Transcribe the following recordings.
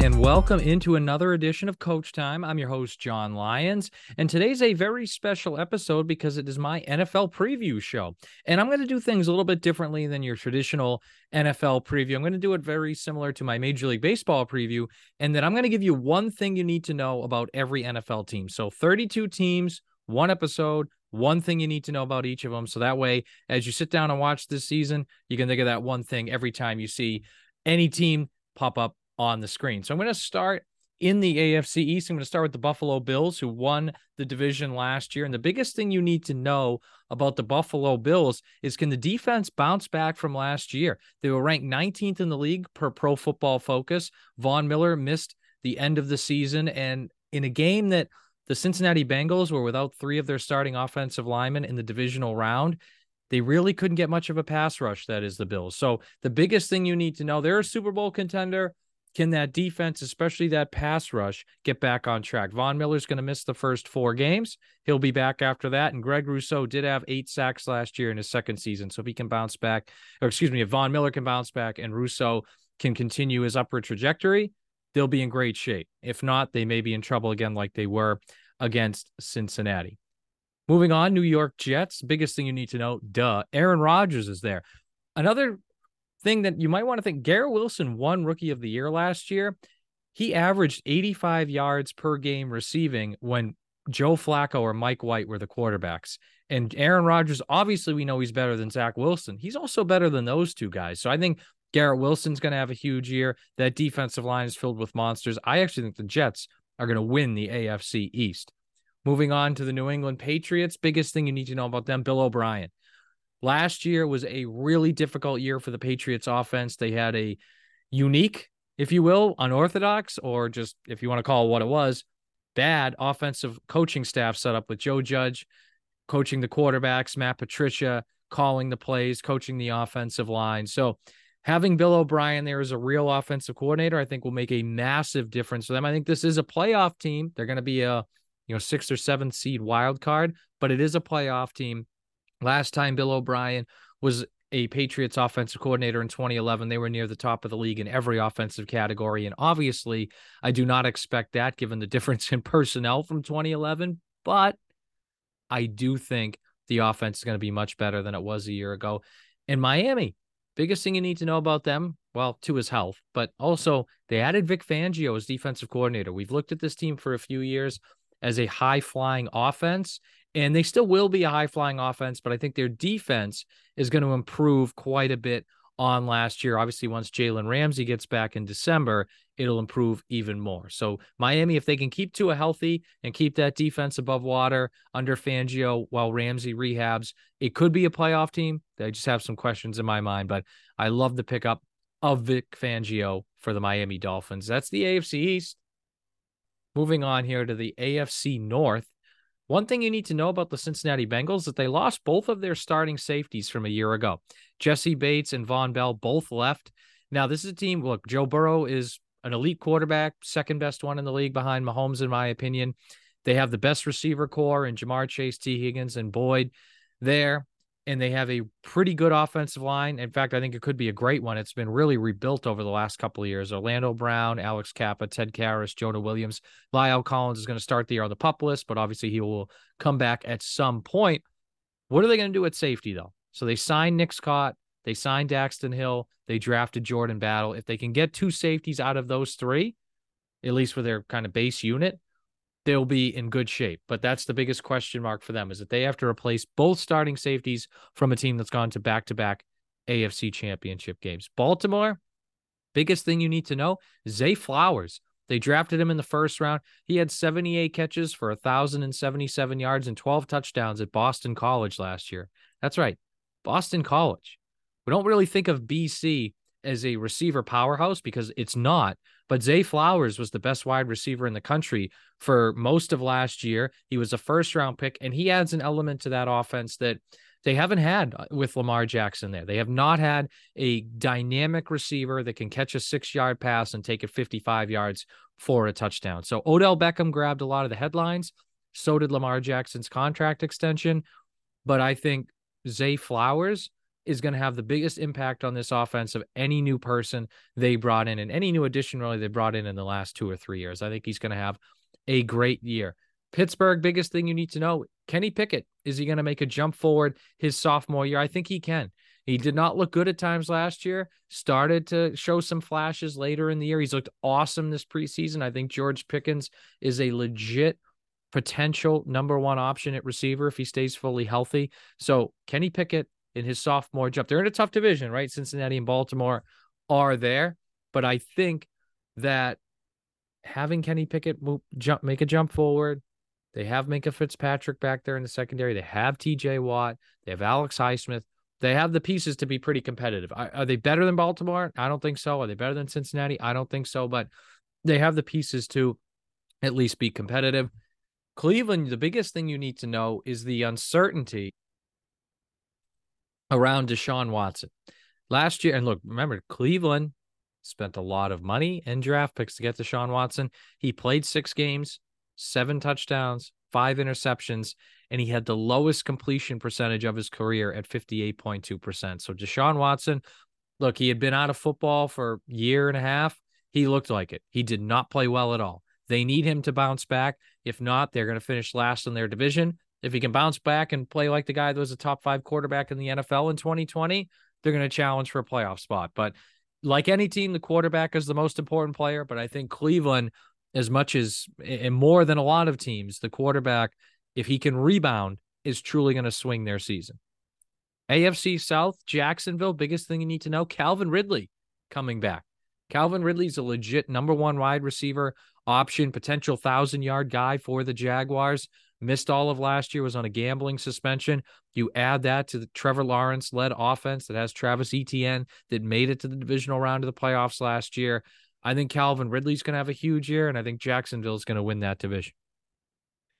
and welcome into another edition of Coach Time. I'm your host, Jon Lyons, and today's a very special episode because it is my NFL preview show. And I'm going to do things a little bit differently than your traditional NFL preview. I'm going to do it very similar to my Major League Baseball preview, and that I'm going to give you one thing you need to know about every NFL team. So 32 teams, one episode, one thing you need to know about each of them. So that way, as you sit down and watch this season, you can think of that one thing every time you see any team pop up on the screen. So I'm going to start in the AFC East. I'm going to start with the Buffalo Bills, who won the division last year. And the biggest thing you need to know about the Buffalo Bills is can the defense bounce back from last year? They were ranked 19th in the league per pro football focus. Von Miller missed the end of the season. And in a game that the Cincinnati Bengals were without three of their starting offensive linemen in the divisional round, they really couldn't get much of a pass rush. That is the Bills. So the biggest thing you need to know, they're a Super Bowl contender. Can that defense, especially that pass rush, get back on track? Von Miller's going to miss the first four games. He'll be back after that. And Greg Rousseau did have eight sacks last year in his second season. So if he can bounce back, or excuse me, if Von Miller can bounce back and Rousseau can continue his upward trajectory, they'll be in great shape. If not, they may be in trouble again, like they were against Cincinnati. Moving on, New York Jets. Biggest thing you need to know, duh, Aaron Rodgers is there. Another thing that you might want to think Garrett Wilson won rookie of the year last year. He averaged 85 yards per game receiving when Joe Flacco or Mike White were the quarterbacks. And Aaron Rodgers, obviously, we know he's better than Zach Wilson. He's also better than those two guys. So I think Garrett Wilson's going to have a huge year. That defensive line is filled with monsters. I actually think the Jets are going to win the AFC East. Moving on to the New England Patriots, biggest thing you need to know about them Bill O'Brien. Last year was a really difficult year for the Patriots offense. They had a unique, if you will, unorthodox, or just if you want to call it what it was, bad offensive coaching staff set up with Joe Judge coaching the quarterbacks, Matt Patricia calling the plays, coaching the offensive line. So having Bill O'Brien there as a real offensive coordinator, I think will make a massive difference for them. I think this is a playoff team. They're going to be a you know sixth or seventh seed wild card, but it is a playoff team. Last time Bill O'Brien was a Patriots offensive coordinator in 2011, they were near the top of the league in every offensive category. And obviously, I do not expect that given the difference in personnel from 2011, but I do think the offense is going to be much better than it was a year ago. In Miami, biggest thing you need to know about them, well, to his health, but also they added Vic Fangio as defensive coordinator. We've looked at this team for a few years as a high flying offense and they still will be a high flying offense, but I think their defense is going to improve quite a bit on last year. Obviously, once Jalen Ramsey gets back in December, it'll improve even more. So, Miami, if they can keep Tua healthy and keep that defense above water under Fangio while Ramsey rehabs, it could be a playoff team. I just have some questions in my mind, but I love the pickup of Vic Fangio for the Miami Dolphins. That's the AFC East. Moving on here to the AFC North. One thing you need to know about the Cincinnati Bengals is that they lost both of their starting safeties from a year ago. Jessie Bates and Vonn Bell both left. Now, this is a team. Look, Joe Burrow is an elite quarterback, second best one in the league behind Mahomes, in my opinion. They have the best receiver corps in Ja'Marr Chase, Tee Higgins, and Boyd there and they have a pretty good offensive line. In fact, I think it could be a great one. It's been really rebuilt over the last couple of years. Orlando Brown, Alex Cappa, Ted Karras, Jonah Williams. La'el Collins is going to start the year on the pup list, but obviously he will come back at some point. What are they going to do at safety, though? So they signed Nick Scott, they signed Daxton Hill, they drafted Jordan Battle. If they can get two safeties out of those three, at least for their kind of base unit, they'll be in good shape. But that's the biggest question mark for them is that they have to replace both starting safeties from a team that's gone to back to back AFC championship games. Baltimore, biggest thing you need to know Zay Flowers. They drafted him in the first round. He had 78 catches for 1,077 yards and 12 touchdowns at Boston College last year. That's right, Boston College. We don't really think of BC as a receiver powerhouse because it's not. But Zay Flowers was the best wide receiver in the country for most of last year. He was a first round pick, and he adds an element to that offense that they haven't had uh, with Lamar Jackson there. They have not had a dynamic receiver that can catch a six yard pass and take it 55 yards for a touchdown. So Odell Beckham grabbed a lot of the headlines. So did Lamar Jackson's contract extension. But I think Zay Flowers is going to have the biggest impact on this offense of any new person they brought in and any new addition really they brought in in the last two or three years. I think he's going to have a great year. Pittsburgh, biggest thing you need to know Kenny Pickett, is he going to make a jump forward his sophomore year? I think he can. He did not look good at times last year, started to show some flashes later in the year. He's looked awesome this preseason. I think George Pickens is a legit potential number one option at receiver if he stays fully healthy. So Kenny Pickett in his sophomore jump, they're in a tough division, right? Cincinnati and Baltimore are there, but I think that having Kenny Pickett move, jump, make a jump forward. They have Minkah Fitzpatrick back there in the secondary. They have T.J. Watt. They have Alex Highsmith. They have the pieces to be pretty competitive. Are, are they better than Baltimore? I don't think so. Are they better than Cincinnati? I don't think so. But they have the pieces to at least be competitive. Cleveland, the biggest thing you need to know is the uncertainty around Deshaun Watson. Last year, and look, remember, Cleveland spent a lot of money and draft picks to get Deshaun Watson. He played six games, seven touchdowns, five interceptions, and he had the lowest completion percentage of his career at 58.2%. So Deshaun Watson, look, he had been out of football for a year and a half. He looked like it. He did not play well at all. They need him to bounce back. If not, they're going to finish last in their division. If he can bounce back and play like the guy that was a top five quarterback in the NFL in 2020, they're going to challenge for a playoff spot. But like any team, the quarterback is the most important player. But I think Cleveland, as much as and more than a lot of teams, the quarterback, if he can rebound, is truly going to swing their season. AFC South, Jacksonville, biggest thing you need to know Calvin Ridley coming back. Calvin Ridley's a legit number one wide receiver option, potential thousand yard guy for the Jaguars. Missed all of last year, was on a gambling suspension. You add that to the Trevor Lawrence led offense that has Travis Etienne that made it to the divisional round of the playoffs last year. I think Calvin Ridley's going to have a huge year, and I think Jacksonville's going to win that division.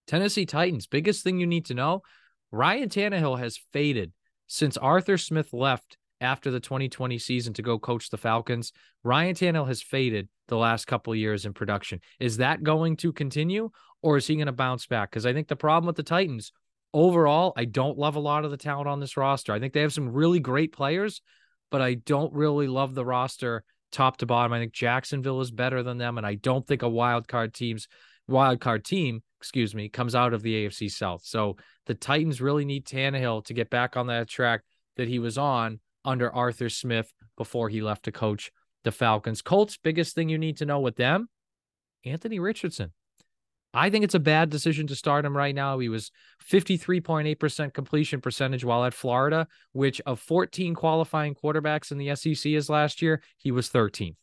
Tennessee Titans, biggest thing you need to know Ryan Tannehill has faded since Arthur Smith left after the 2020 season to go coach the Falcons. Ryan Tannehill has faded the last couple years in production. Is that going to continue or is he going to bounce back? Because I think the problem with the Titans overall, I don't love a lot of the talent on this roster. I think they have some really great players, but I don't really love the roster top to bottom. I think Jacksonville is better than them, and I don't think a wild card team's wild card team, excuse me, comes out of the AFC South. So the Titans really need Tannehill to get back on that track that he was on under Arthur Smith before he left to coach the Falcons. Colts, biggest thing you need to know with them Anthony Richardson. I think it's a bad decision to start him right now. He was 53.8% completion percentage while at Florida, which of 14 qualifying quarterbacks in the SEC is last year, he was 13th.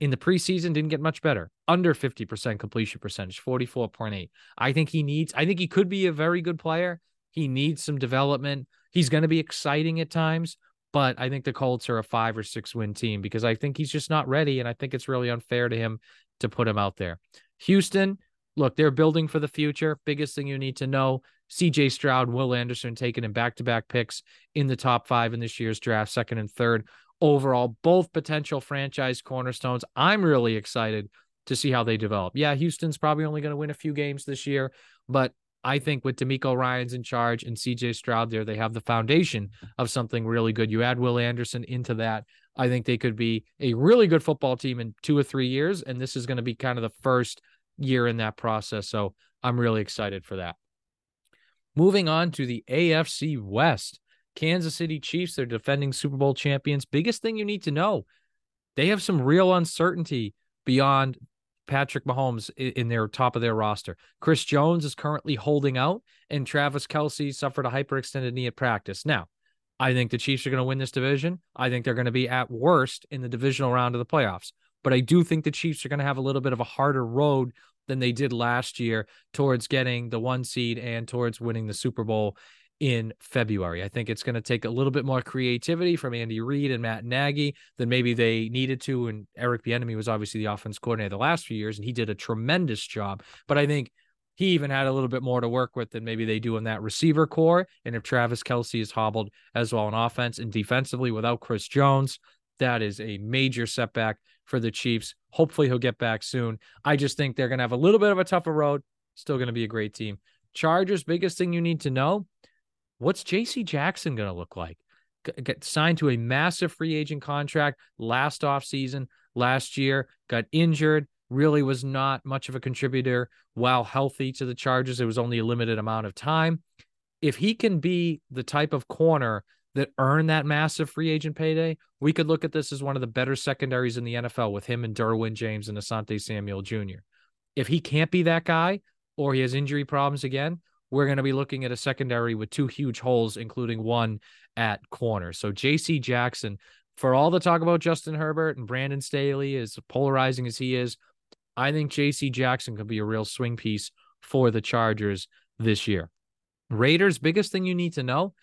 In the preseason, didn't get much better. Under 50% completion percentage, 44.8. I think he needs, I think he could be a very good player. He needs some development. He's going to be exciting at times, but I think the Colts are a five or six win team because I think he's just not ready. And I think it's really unfair to him to put him out there. Houston, look, they're building for the future. Biggest thing you need to know CJ Stroud, Will Anderson taking in back to back picks in the top five in this year's draft, second and third overall, both potential franchise cornerstones. I'm really excited to see how they develop. Yeah, Houston's probably only going to win a few games this year, but I think with DeMeco Ryans in charge and CJ Stroud there, they have the foundation of something really good. You add Will Anderson into that. I think they could be a really good football team in two or three years. And this is going to be kind of the first year in that process. So I'm really excited for that. Moving on to the AFC West, Kansas City Chiefs, they're defending Super Bowl champions. Biggest thing you need to know they have some real uncertainty beyond Patrick Mahomes in their top of their roster. Chris Jones is currently holding out, and Travis Kelce suffered a hyperextended knee at practice. Now, I think the Chiefs are going to win this division. I think they're going to be at worst in the divisional round of the playoffs. But I do think the Chiefs are going to have a little bit of a harder road than they did last year towards getting the one seed and towards winning the Super Bowl in February. I think it's going to take a little bit more creativity from Andy Reid and Matt Nagy than maybe they needed to. And Eric Bieniemy was obviously the offense coordinator the last few years, and he did a tremendous job. But I think he even had a little bit more to work with than maybe they do in that receiver corps. And if Travis Kelce is hobbled as well on offense and defensively without Chris Jones, that is a major setback for the Chiefs. Hopefully he'll get back soon. I just think they're going to have a little bit of a tougher road. Still going to be a great team. Chargers, biggest thing you need to know What's JC Jackson going to look like? get signed to a massive free agent contract last offseason, last year, got injured, really was not much of a contributor while healthy to the Chargers. It was only a limited amount of time. If he can be the type of corner that earned that massive free agent payday, we could look at this as one of the better secondaries in the NFL with him and Derwin James and Asante Samuel Jr. If he can't be that guy or he has injury problems again, we're going to be looking at a secondary with two huge holes, including one at corner. So JC Jackson, for all the talk about Justin Herbert and Brandon Staley, as polarizing as he is, I think JC Jackson could be a real swing piece for the Chargers this year. Raiders, biggest thing you need to know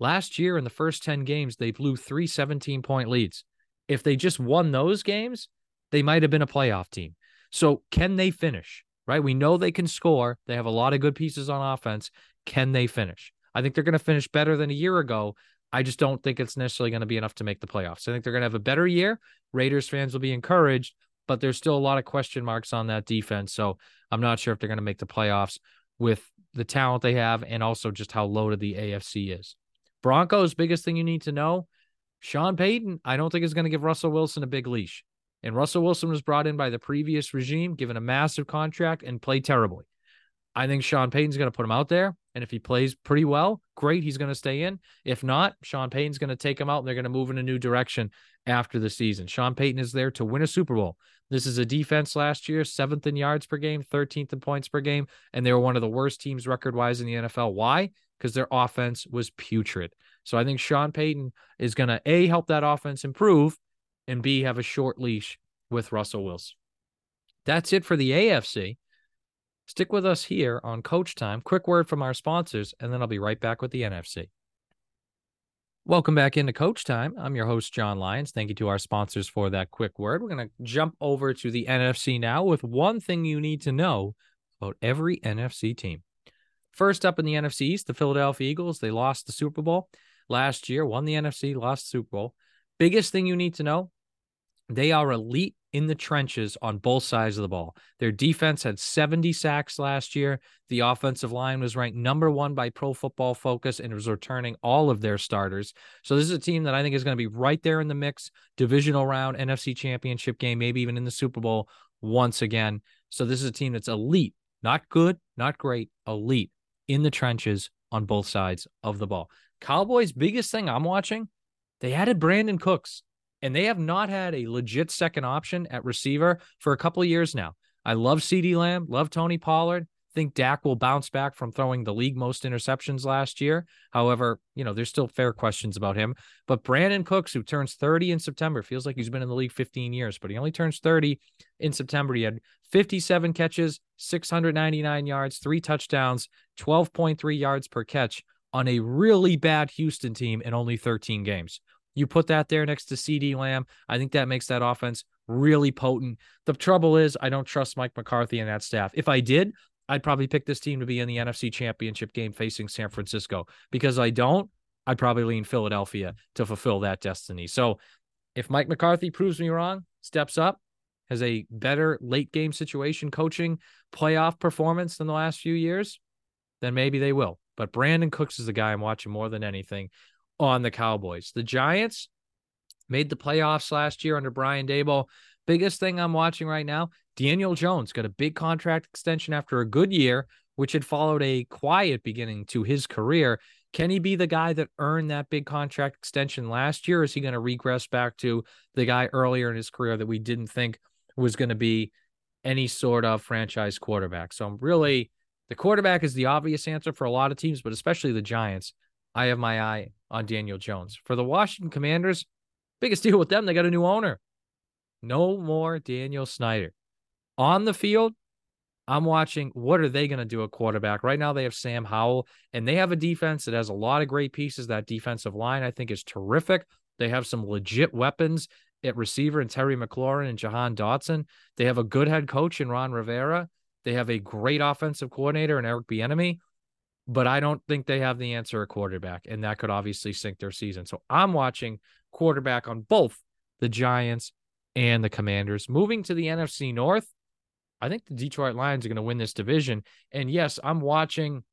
last year in the first 10 games, they blew three 17 point leads. If they just won those games, they might have been a playoff team. So, can they finish? Right? We know they can score. They have a lot of good pieces on offense. Can they finish? I think they're going to finish better than a year ago. I just don't think it's necessarily going to be enough to make the playoffs. I think they're going to have a better year. Raiders fans will be encouraged, but there's still a lot of question marks on that defense. So I'm not sure if they're going to make the playoffs with the talent they have and also just how loaded the AFC is. Broncos, biggest thing you need to know Sean Payton, I don't think is going to give Russell Wilson a big leash. And Russell Wilson was brought in by the previous regime, given a massive contract, and played terribly. I think Sean Payton's going to put him out there. And if he plays pretty well, great, he's going to stay in. If not, Sean Payton's going to take him out and they're going to move in a new direction after the season. Sean Payton is there to win a Super Bowl. This is a defense last year, seventh in yards per game, 13th in points per game. And they were one of the worst teams record wise in the NFL. Why? Because their offense was putrid. So I think Sean Payton is going to A, help that offense improve, and B, have a short leash with Russell Wilson. That's it for the AFC. Stick with us here on Coach Time. Quick word from our sponsors, and then I'll be right back with the NFC. Welcome back into Coach Time. I'm your host, Jon Lyons. Thank you to our sponsors for that quick word. We're going to jump over to the NFC now with one thing you need to know about every NFC team. First up in the NFC East, the Philadelphia Eagles. They lost the Super Bowl last year, won the NFC, lost the Super Bowl. Biggest thing you need to know they are elite in the trenches on both sides of the ball. Their defense had 70 sacks last year. The offensive line was ranked number one by Pro Football Focus and was returning all of their starters. So this is a team that I think is going to be right there in the mix, divisional round, NFC championship game, maybe even in the Super Bowl once again. So this is a team that's elite, not good, not great, elite in the trenches on both sides of the ball. Cowboys' biggest thing I'm watching, they added Brandin Cooks and they have not had a legit second option at receiver for a couple years now. I love CeeDee Lamb, love Tony Pollard. Think Dak will bounce back from throwing the league most interceptions last year. However, you know, there's still fair questions about him. But Brandin Cooks, who turns 30 in September, feels like he's been in the league 15 years, but he only turns 30 in September. He had 57 catches, 699 yards, three touchdowns, 12.3 yards per catch on a really bad Houston team in only 13 games. You put that there next to CeeDee Lamb. I think that makes that offense really potent. The trouble is, I don't trust Mike McCarthy and that staff. If I did, I'd probably pick this team to be in the NFC Championship game facing San Francisco. Because I don't, I'd probably lean Philadelphia to fulfill that destiny. So if Mike McCarthy proves me wrong, steps up, has a better late game situation coaching playoff performance than the last few years, then maybe they will. But Brandin Cooks is the guy I'm watching more than anything on the Cowboys. The Giants made the playoffs last year under Brian Daboll. Biggest thing I'm watching right now Daniel Jones got a big contract extension after a good year, which had followed a quiet beginning to his career. Can he be the guy that earned that big contract extension last year? is he going to regress back to the guy earlier in his career that we didn't think was going to be any sort of franchise quarterback? So I'm really the quarterback is the obvious answer for a lot of teams, but especially the Giants. I have my eye on Daniel Jones. For the Washington Commanders, biggest deal with them, they got a new owner. No more Daniel Snyder. On the field, I'm watching what are they going to do at quarterback? Right now they have Sam Howell and they have a defense that has a lot of great pieces. That defensive line I think is terrific. They have some legit weapons at receiver and Terry McLaurin and Jahan Dotson. They have a good head coach in Ron Rivera. They have a great offensive coordinator in Eric Bieniemy but I don't think they have the answer at quarterback, and that could obviously sink their season. So I'm watching quarterback on both the Giants and the Commanders. Moving to the NFC North, I think the Detroit Lions are going to win this division. And yes, I'm watching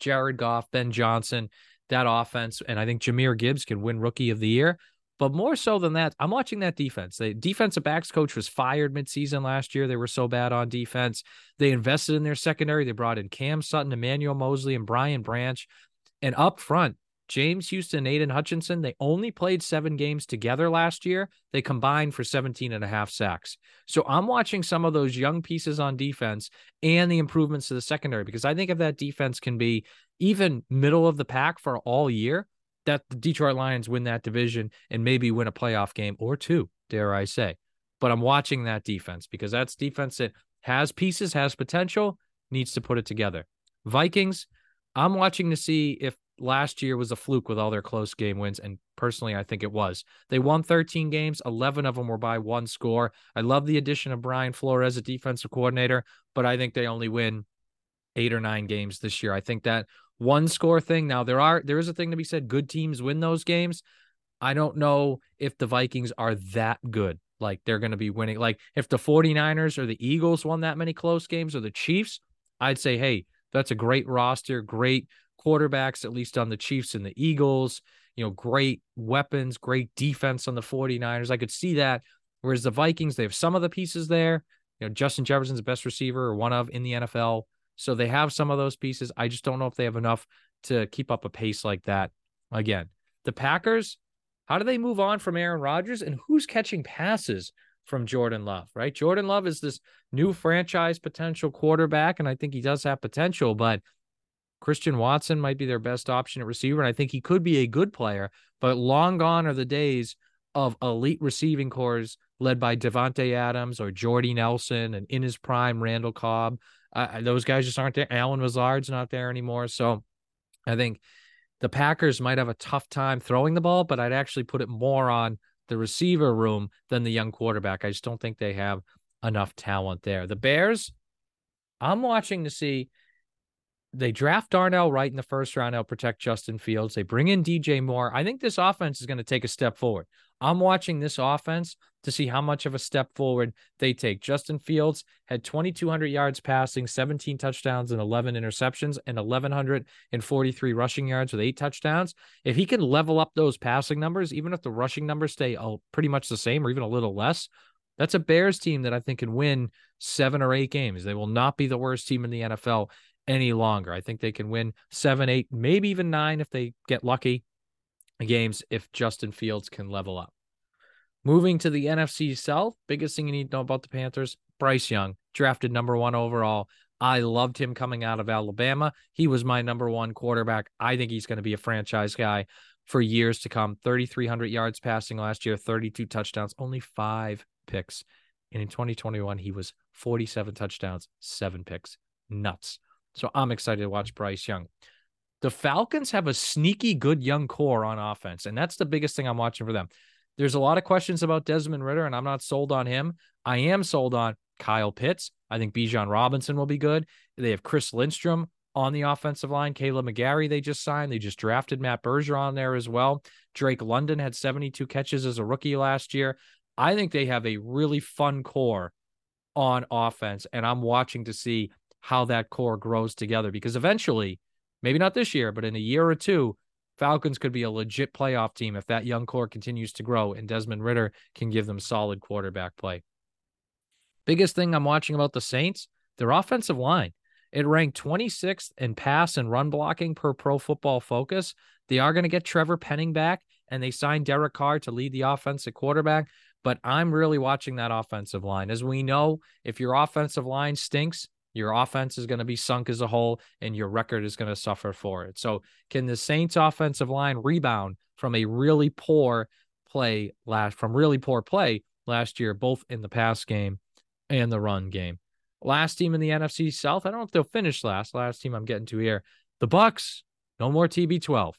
Jared Goff, Ben Johnson. that offense. And I think Jahmyr Gibbs can win rookie of the year. But more so than that, I'm watching that defense. The defensive backs coach was fired midseason last year. They were so bad on defense. They invested in their secondary. They brought in Cam Sutton, Emmanuel Moseley, and Brian Branch. And up front, James Houston, Aidan Hutchinson, they only played seven games together last year. They combined for 17 and a half sacks. So I'm watching some of those young pieces on defense and the improvements to the secondary because I think if that defense can be even middle of the pack for all year, that the Detroit Lions win that division and maybe win a playoff game or two, dare I say. But I'm watching that defense because that's defense that has pieces, has potential, needs to put it together. Vikings, I'm watching to see if last year was a fluke with all their close game wins. And personally, I think it was. They won 13 games, 11 of them were by one score. I love the addition of Brian Flores, as a defensive coordinator, but I think they only win eight or nine games this year. I think that one score thing. Now there are there is a thing to be said. Good teams win those games. I don't know if the Vikings are that good. Like they're going to be winning. Like if the 49ers or the Eagles won that many close games or the Chiefs, I'd say, hey, that's a great roster, great quarterbacks, at least on the Chiefs and the Eagles, you know, great weapons, great defense on the 49ers. I could see that. Whereas the Vikings, they have some of the pieces there. You know, Justin Jefferson's the best receiver or one of in the NFL. So they have some of those pieces. I just don't know if they have enough to keep up a pace like that. Again, the Packers, how do they move on from Aaron Rodgers and who's catching passes from Jordan Love, right? Jordan Love is this new franchise potential quarterback, and I think he does have potential, but Christian Watson might be their best option at receiver, and I think he could be a good player, but long gone are the days of elite receiving corps led by Davante Adams or Jordy Nelson and in his prime Randall Cobb. Uh, those guys just aren't there. Allen Lazard's not there anymore. So I think the Packers might have a tough time throwing the ball, but I'd actually put it more on the receiver room than the young quarterback. I just don't think they have enough talent there. The Bears, I'm watching to see they draft Darnell Wright in the first round. They'll protect Justin Fields. They bring in DJ Moore. I think this offense is going to take a step forward. I'm watching this offense to see how much of a step forward they take. Justin Fields had 2,200 yards passing, 17 touchdowns, and 11 interceptions, and 1,143 rushing yards with eight touchdowns. If he can level up those passing numbers, even if the rushing numbers stay pretty much the same or even a little less, that's a Bears team that I think can win seven or eight games. They will not be the worst team in the NFL any longer. I think they can win seven, eight, maybe even nine if they get lucky games if Justin Fields can level up. Moving to the NFC South, biggest thing you need to know about the Panthers Bryce Young, drafted number one overall. I loved him coming out of Alabama. He was my number one quarterback. I think he's going to be a franchise guy for years to come. 3,300 yards passing last year, 32 touchdowns, only five picks. And in 2021, he was 47 touchdowns, seven picks. Nuts. So I'm excited to watch Bryce Young. The Falcons have a sneaky good young core on offense, and that's the biggest thing I'm watching for them. There's a lot of questions about Desmond Ridder, and I'm not sold on him. I am sold on Kyle Pitts. I think Bijan Robinson will be good. They have Chris Lindstrom on the offensive line. Kaleb McGary, they just signed. They just drafted Matt Bergeron there as well. Drake London had 72 catches as a rookie last year. I think they have a really fun core on offense, and I'm watching to see how that core grows together because eventually, maybe not this year, but in a year or two, Falcons could be a legit playoff team if that young core continues to grow and Desmond Ridder can give them solid quarterback play. Biggest thing I'm watching about the Saints, their offensive line. It ranked 26th in pass and run blocking per pro football focus. They are going to get Trevor Penning back and they signed Derek Carr to lead the offensive quarterback. But I'm really watching that offensive line. As we know, if your offensive line stinks, your offense is going to be sunk as a whole, and your record is going to suffer for it. So, can the Saints' offensive line rebound from a really poor play last from really poor play last year, both in the pass game and the run game? Last team in the NFC South. I don't know if they'll finish last. Last team I'm getting to here. The Bucs. No more TB12.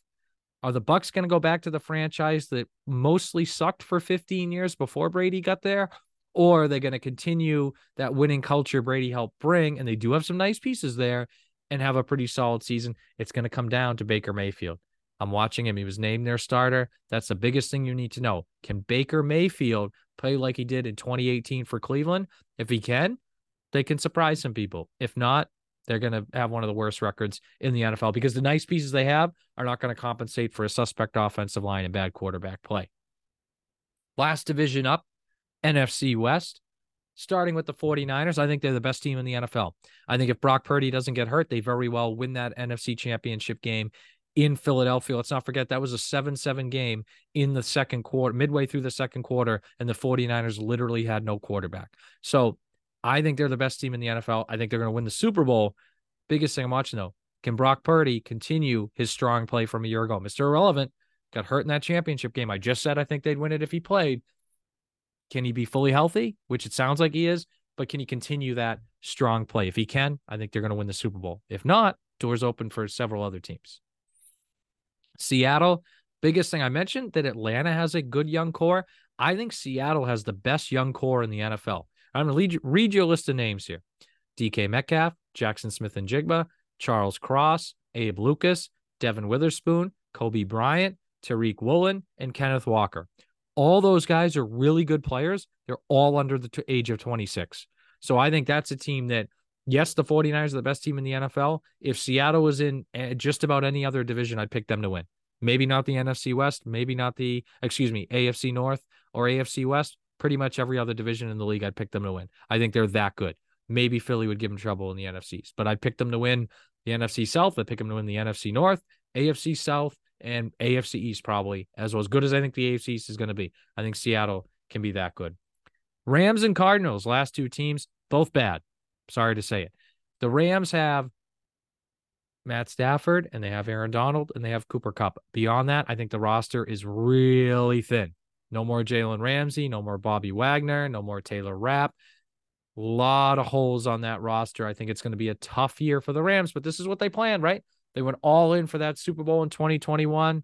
Are the Bucs going to go back to the franchise that mostly sucked for 15 years before Brady got there, or are they going to continue that winning culture Brady helped bring? And they do have some nice pieces there and have a pretty solid season. It's going to come down to Baker Mayfield. I'm watching him. He was named their starter. That's the biggest thing you need to know. Can Baker Mayfield play like he did in 2018 for Cleveland? If he can, they can surprise some people. If not, they're going to have one of the worst records in the NFL because the nice pieces they have are not going to compensate for a suspect offensive line and bad quarterback play. Last division up, NFC West, starting with the 49ers. I think they're the best team in the NFL. I think if Brock Purdy doesn't get hurt, they very well win that NFC championship game in Philadelphia. Let's not forget that was a 7 7 game in the second quarter, midway through the second quarter, and the 49ers literally had no quarterback. So I think they're the best team in the NFL. I think they're going to win the Super Bowl. Biggest thing I'm watching though, can Brock Purdy continue his strong play from a year ago? Mr. Irrelevant got hurt in that championship game. I just said I think they'd win it if he played. Can he be fully healthy? Which it sounds like he is, but can he continue that strong play? If he can, I think they're going to win the Super Bowl. If not, doors open for several other teams. Seattle, biggest thing I mentioned that Atlanta has a good young core. I think Seattle has the best young core in the NFL. I'm going to read you a list of names here DK Metcalf, Jackson Smith-Njigba, Charles Cross, Abe Lucas, Devon Witherspoon, Coby Bryant, Tariq Woolen, and Kenneth Walker. All those guys are really good players. They're all under the t- age of 26. So I think that's a team that, yes, the 49ers are the best team in the NFL. If Seattle was in eh, just about any other division, I'd pick them to win. Maybe not the NFC West, maybe not the, excuse me, AFC North or AFC West. Pretty much every other division in the league, I'd pick them to win. I think they're that good. Maybe Philly would give them trouble in the NFCs, but I'd pick them to win the NFC South. I'd pick them to win the NFC North, AFC South, and AFC East probably as well. As good as I think the AFC East is going to be, I think Seattle can be that good. Rams and Cardinals, last two teams, both bad. Sorry to say it. The Rams have Matt Stafford and they have Aaron Donald and they have Cooper Kupp. Beyond that, I think the roster is really thin. No more Jalen Ramsey, no more Bobby Wagner, no more Taylor Rapp. A lot of holes on that roster. I think it's going to be a tough year for the Rams, but this is what they planned, right? They went all in for that Super Bowl in 2021.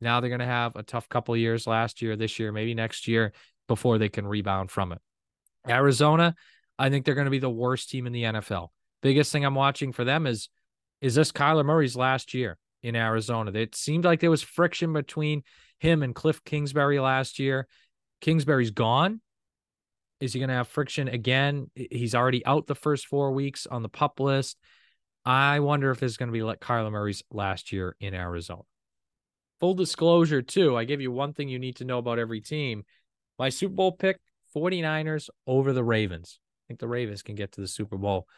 Now they're going to have a tough couple years last year, this year, maybe next year before they can rebound from it. Arizona, I think they're going to be the worst team in the NFL. Biggest thing I'm watching for them is is this Kyler Murray's last year in Arizona. It seemed like there was friction between him and Cliff Kingsbury last year. Kingsbury's gone. Is he going to have friction again? He's already out the first four weeks on the pup list. I wonder if this is going to be like Kyler Murray's last year in Arizona. Full disclosure, too, I give you one thing you need to know about every team. My Super Bowl pick 49ers over the Ravens. I think the Ravens can get to the Super Bowl,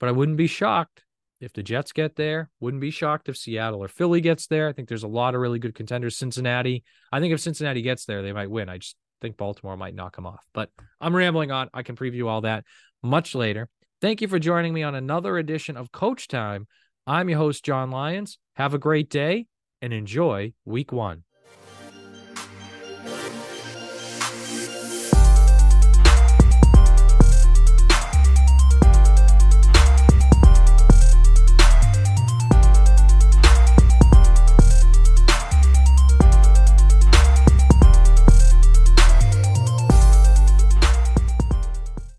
but I wouldn't be shocked if the Jets get there. Wouldn't be shocked if Seattle or Philly gets there. I think there's a lot of really good contenders. Cincinnati, I think if Cincinnati gets there, they might win. I just think Baltimore might knock them off. But I'm rambling on. I can preview all that much later. Thank you for joining me on another edition of Coach Time. I'm your host, Jon Lyons. Have a great day and enjoy week one.